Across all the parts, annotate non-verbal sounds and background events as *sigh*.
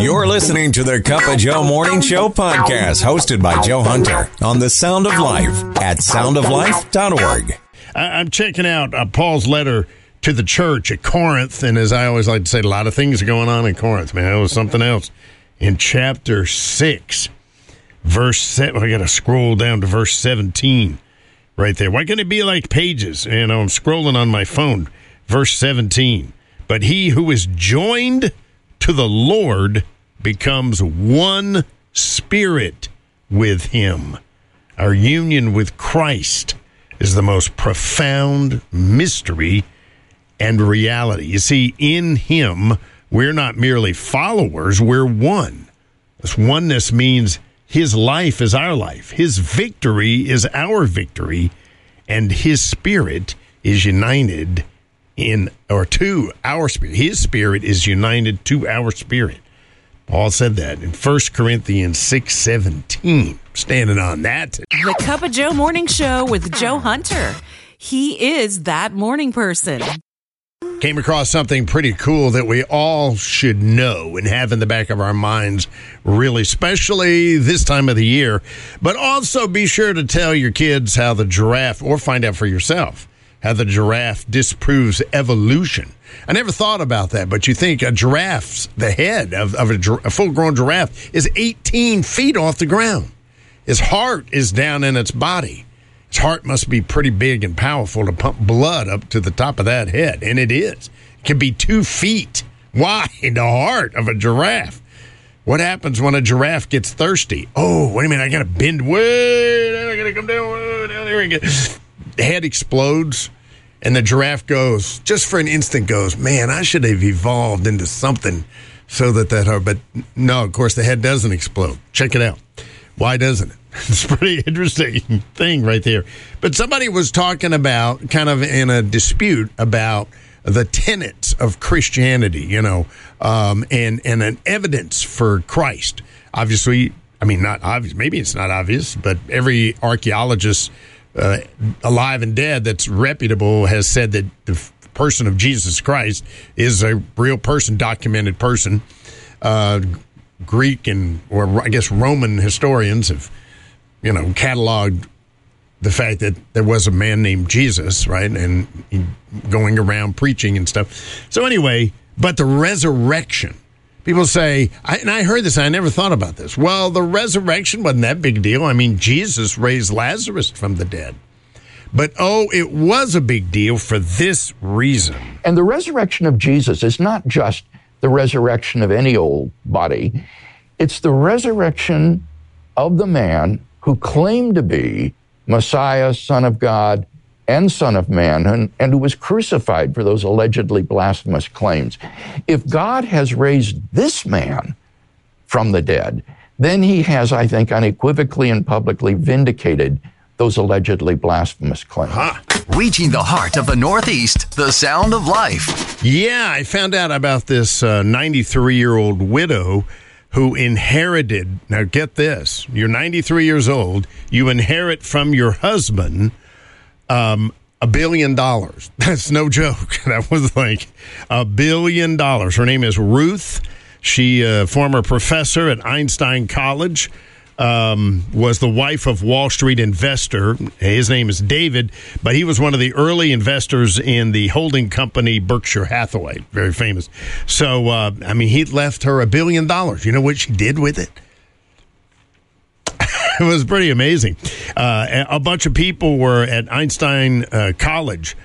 You're listening to the Cup of Joe Morning Show podcast, hosted by Joe Hunter on the Sound of Life at soundoflife.org. I'm checking out uh, Paul's letter to the church at Corinth, and as I always like to say, a lot of things are going on in Corinth. Man, it was something else. In chapter six, verse seven, I got to scroll down to verse seventeen, right there. Why can't it be like pages? Know, I'm scrolling on my phone. Verse seventeen. But he who is joined to the Lord becomes one spirit with him. Our union with Christ is the most profound mystery and reality. You see, in him, we're not merely followers, we're one. This oneness means his life is our life, his victory is our victory, and his spirit is united in or to our spirit. His spirit is united to our spirit. Paul said that in 1 Corinthians 6 17. Standing on that. The Cup of Joe Morning Show with Joe Hunter. He is that morning person. Came across something pretty cool that we all should know and have in the back of our minds, really, especially this time of the year. But also be sure to tell your kids how the giraffe, or find out for yourself, how the giraffe disproves evolution. I never thought about that, but you think a giraffe's, the head of, of a, a full grown giraffe is 18 feet off the ground. His heart is down in its body. His heart must be pretty big and powerful to pump blood up to the top of that head, and it is. It can be two feet *laughs* wide, the heart of a giraffe. What happens when a giraffe gets thirsty? Oh, wait a minute, I gotta bend way, I gotta come down, way down there again. The head explodes, and the giraffe goes, just for an instant goes, man, I should have evolved into something so that that. But no, of course, the head doesn't explode. Check it out. Why doesn't it? *laughs* It's a pretty interesting thing right there. But somebody was talking about, kind of in a dispute about the tenets of Christianity, you know, um, and and an evidence for Christ. Obviously, I mean, not obvious. Maybe it's not obvious, but every archaeologist, uh, alive and dead, that's reputable, has said that the person of Jesus Christ is a real person, documented person. Uh, Greek and or I guess Roman historians have you know, cataloged the fact that there was a man named Jesus, right, and going around preaching and stuff. So anyway, but the resurrection. People say, I, and I heard this, and I never thought about this. Well, the resurrection wasn't that big deal. I mean, Jesus raised Lazarus from the dead. But oh, it was a big deal for this reason. And the resurrection of Jesus is not just the resurrection of any old body, it's the resurrection of the man who claimed to be Messiah, Son of God, and Son of Man, and, and, who was crucified for those allegedly blasphemous claims. If God has raised this man from the dead, then he has, I think, unequivocally and publicly vindicated those allegedly blasphemous claims. Huh. Reaching the heart of the Northeast, the sound of life. Yeah, I found out about this 93 uh, year old widow who inherited, now get this, you're 93 years old, you inherit from your husband um, a billion dollars. *laughs* That's no joke. *laughs* That was like a billion dollars. Her name is Ruth. She, a uh, former professor at Einstein College um, was the wife of Wall Street investor. His name is David, but he was one of the early investors in the holding company Berkshire Hathaway, very famous. So, uh, I mean, he left her a billion dollars. You know what she did with it? *laughs* it was pretty amazing. Uh, a bunch of people were at Einstein uh, College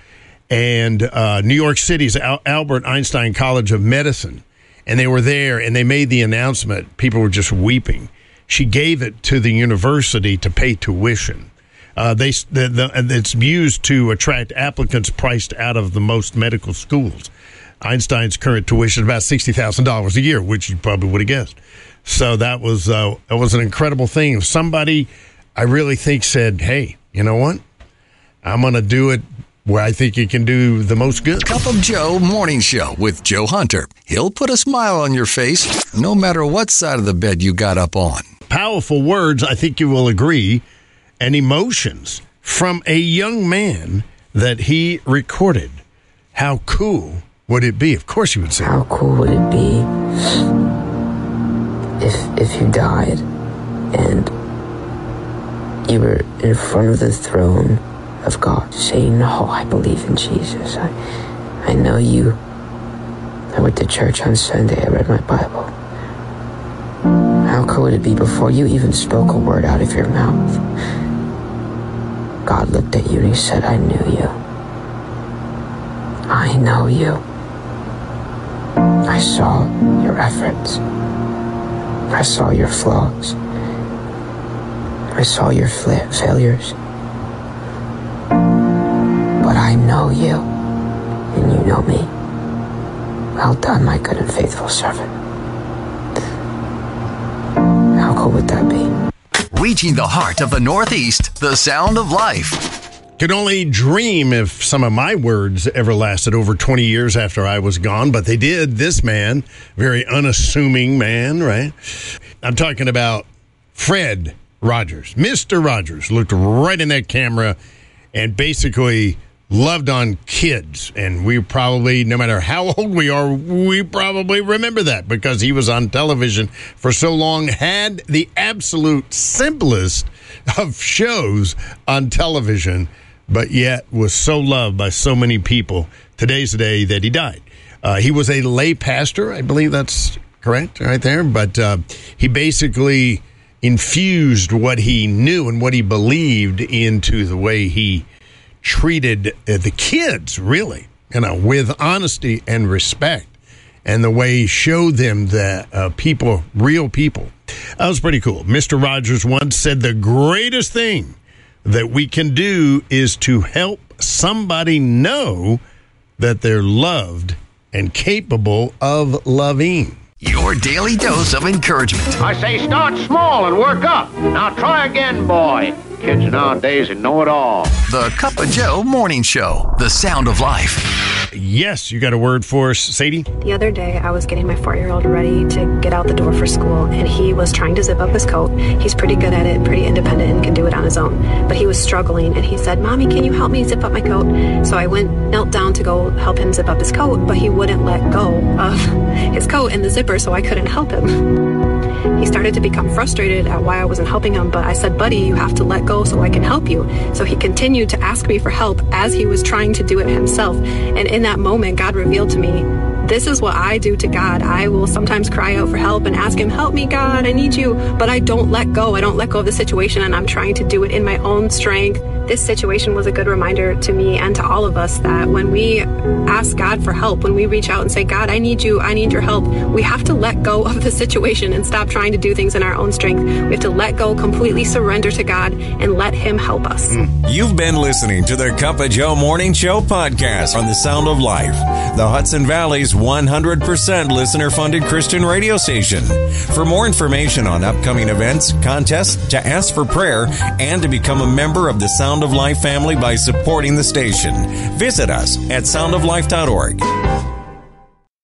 and uh, New York City's Al- Albert Einstein College of Medicine. And they were there and they made the announcement. People were just weeping she gave it to the university to pay tuition. Uh, they the, the, it's used to attract applicants priced out of the most medical schools. Einstein's current tuition is about sixty thousand dollars a year, which you probably would have guessed. So that was uh, that was an incredible thing. Somebody, I really think, said, "Hey, you know what? I'm going to do it where I think you can do the most good." Cup of Joe Morning Show with Joe Hunter. He'll put a smile on your face, no matter what side of the bed you got up on powerful words, I think you will agree, and emotions from a young man that he recorded. How cool would it be? Of course, you would say. How cool would it be if if you died and you were in front of the throne of God saying, No, I believe in Jesus. I, I know you. I went to church on Sunday. I read my Bible. How cool would it be before you even spoke a word out of your mouth? God looked at you and he said, I knew you. I know you. I saw your efforts. I saw your flaws. I saw your failures. But I know you, and you know me. Well done, my good and faithful servant. How cool would that be? Reaching the heart of the Northeast, the sound of life. Could only dream if some of my words ever lasted over 20 years after I was gone, but they did. This man, very unassuming man, right? I'm talking about Fred Rogers. Mr. Rogers looked right in that camera and basically loved on kids. And we probably, no matter how old we are, we probably remember that because he was on television for so long, had the absolute simplest of shows on television, but yet was so loved by so many people. Today's the day that he died. Uh, he was a lay pastor, I believe that's correct, right there. But uh, he basically infused what he knew and what he believed into the way he treated uh, the kids, really, you know, with honesty and respect, and the way he showed them that uh, people, real people. That was pretty cool. Mr. Rogers once said the greatest thing that we can do is to help somebody know that they're loved and capable of loving. Your daily dose of encouragement. I say start small and work up. Now try again, boy. Kids nowadays know it all. The Cup of Joe Morning Show, the sound of life. Yes, you got a word for us, Sadie? The other day, I was getting my four year old ready to get out the door for school, and he was trying to zip up his coat. He's pretty good at it, pretty independent, and can do it on his own. But he was struggling, and he said, Mommy, can you help me zip up my coat? So I went, knelt down to go help him zip up his coat, but he wouldn't let go of his coat and the zipper, so I couldn't help him. He started to become frustrated at why I wasn't helping him, but I said, Buddy, you have to let go so I can help you. So he continued to ask me for help as he was trying to do it himself. And in that moment, God revealed to me, this is what I do to God. I will sometimes cry out for help and ask Him, Help me, God, I need you. But I don't let go. I don't let go of the situation, and I'm trying to do it in my own strength. This situation was a good reminder to me and to all of us that when we ask God for help, when we reach out and say, God, I need you, I need your help, we have to let go of the situation and stop trying to do things in our own strength. We have to let go, completely surrender to God, and let Him help us. Mm. You've been listening to the Cup of Joe Morning Show podcast on the Sound of Life, the Hudson Valley's 100% listener funded Christian radio station. For more information on upcoming events, contests, to ask for prayer, and to become a member of the Sound of Life family by supporting the station, visit us at soundoflife.org.